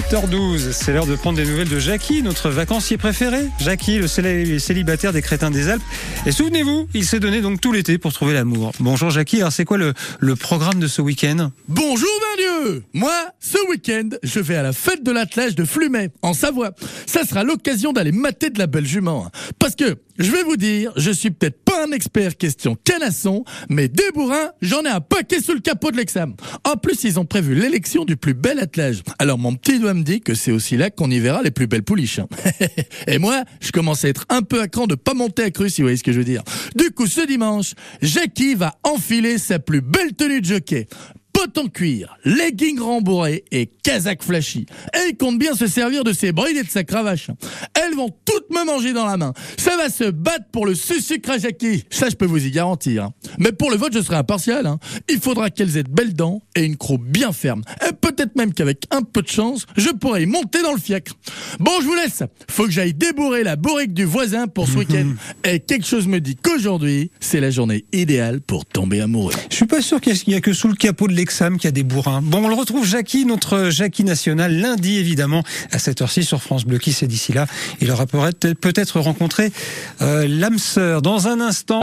7h12, c'est l'heure de prendre des nouvelles de Jackie, notre vacancier préféré. Jackie, le célibataire des crétins des Alpes. Et souvenez-vous, il s'est donné donc tout l'été pour trouver l'amour. Bonjour Jackie, alors c'est quoi le, programme de ce week-end? Bonjour Dieu Moi, ce week-end, je vais à la fête de l'attelage de Flumet, en Savoie. Ça sera l'occasion d'aller mater de la belle jument. Parce que, je vais vous dire, je suis peut-être pas un expert question canasson, mais des bourrins, j'en ai un paquet sous le capot de l'examen. En plus, ils ont prévu l'élection du plus bel attelage. Alors mon petit doigt me dit que c'est aussi là qu'on y verra les plus belles pouliches. hein. Et moi, je commence à être un peu à cran de pas monter à cru, si vous voyez ce que je veux dire. Du coup, ce dimanche, Jackie va enfiler sa plus belle tenue de jockey. Pot en cuir, legging rembourré et casaque flashy. Elle compte bien se servir de ses brides et de sa cravache. Elles vont toutes me manger dans la main. Ça va se battre pour le sucre à Jackie. Ça, je peux vous y garantir. hein. Mais pour le vote, je serai impartial. hein. Il faudra qu'elles aient de belles dents et une croûte bien ferme. Peut-être même qu'avec un peu de chance, je pourrai y monter dans le fiacre. Bon, je vous laisse. Faut que j'aille débourrer la bourrique du voisin pour ce week-end. Et quelque chose me dit qu'aujourd'hui, c'est la journée idéale pour tomber amoureux. Je suis pas sûr qu'il y a que sous le capot de l'Exam qu'il y a des bourrins. Bon, on le retrouve Jackie, notre Jackie national, lundi évidemment, à cette heure-ci sur France Bleu. Qui c'est d'ici là Il aura peut-être peut-être rencontré euh, l'âme sœur. Dans un instant.